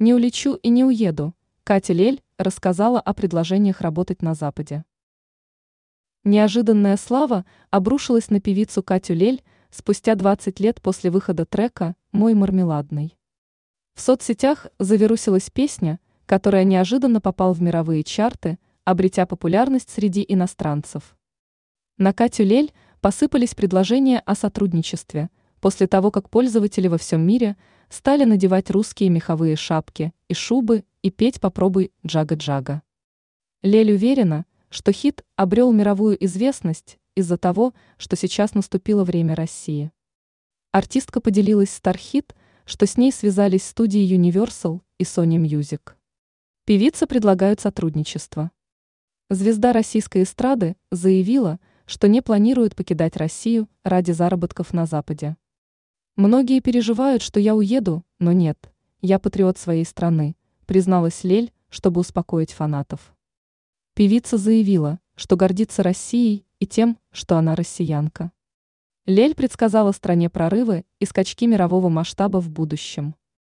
Не улечу и не уеду. Катя Лель рассказала о предложениях работать на Западе. Неожиданная слава обрушилась на певицу Катю Лель спустя 20 лет после выхода трека «Мой мармеладный». В соцсетях завирусилась песня, которая неожиданно попала в мировые чарты, обретя популярность среди иностранцев. На Катю Лель посыпались предложения о сотрудничестве после того, как пользователи во всем мире стали надевать русские меховые шапки и шубы и петь «Попробуй Джага-Джага». Лель уверена, что хит обрел мировую известность из-за того, что сейчас наступило время России. Артистка поделилась с Стархит, что с ней связались студии Universal и Sony Music. Певица предлагают сотрудничество. Звезда российской эстрады заявила, что не планирует покидать Россию ради заработков на Западе. Многие переживают, что я уеду, но нет, я патриот своей страны, призналась Лель, чтобы успокоить фанатов. Певица заявила, что гордится Россией и тем, что она россиянка. Лель предсказала стране прорывы и скачки мирового масштаба в будущем.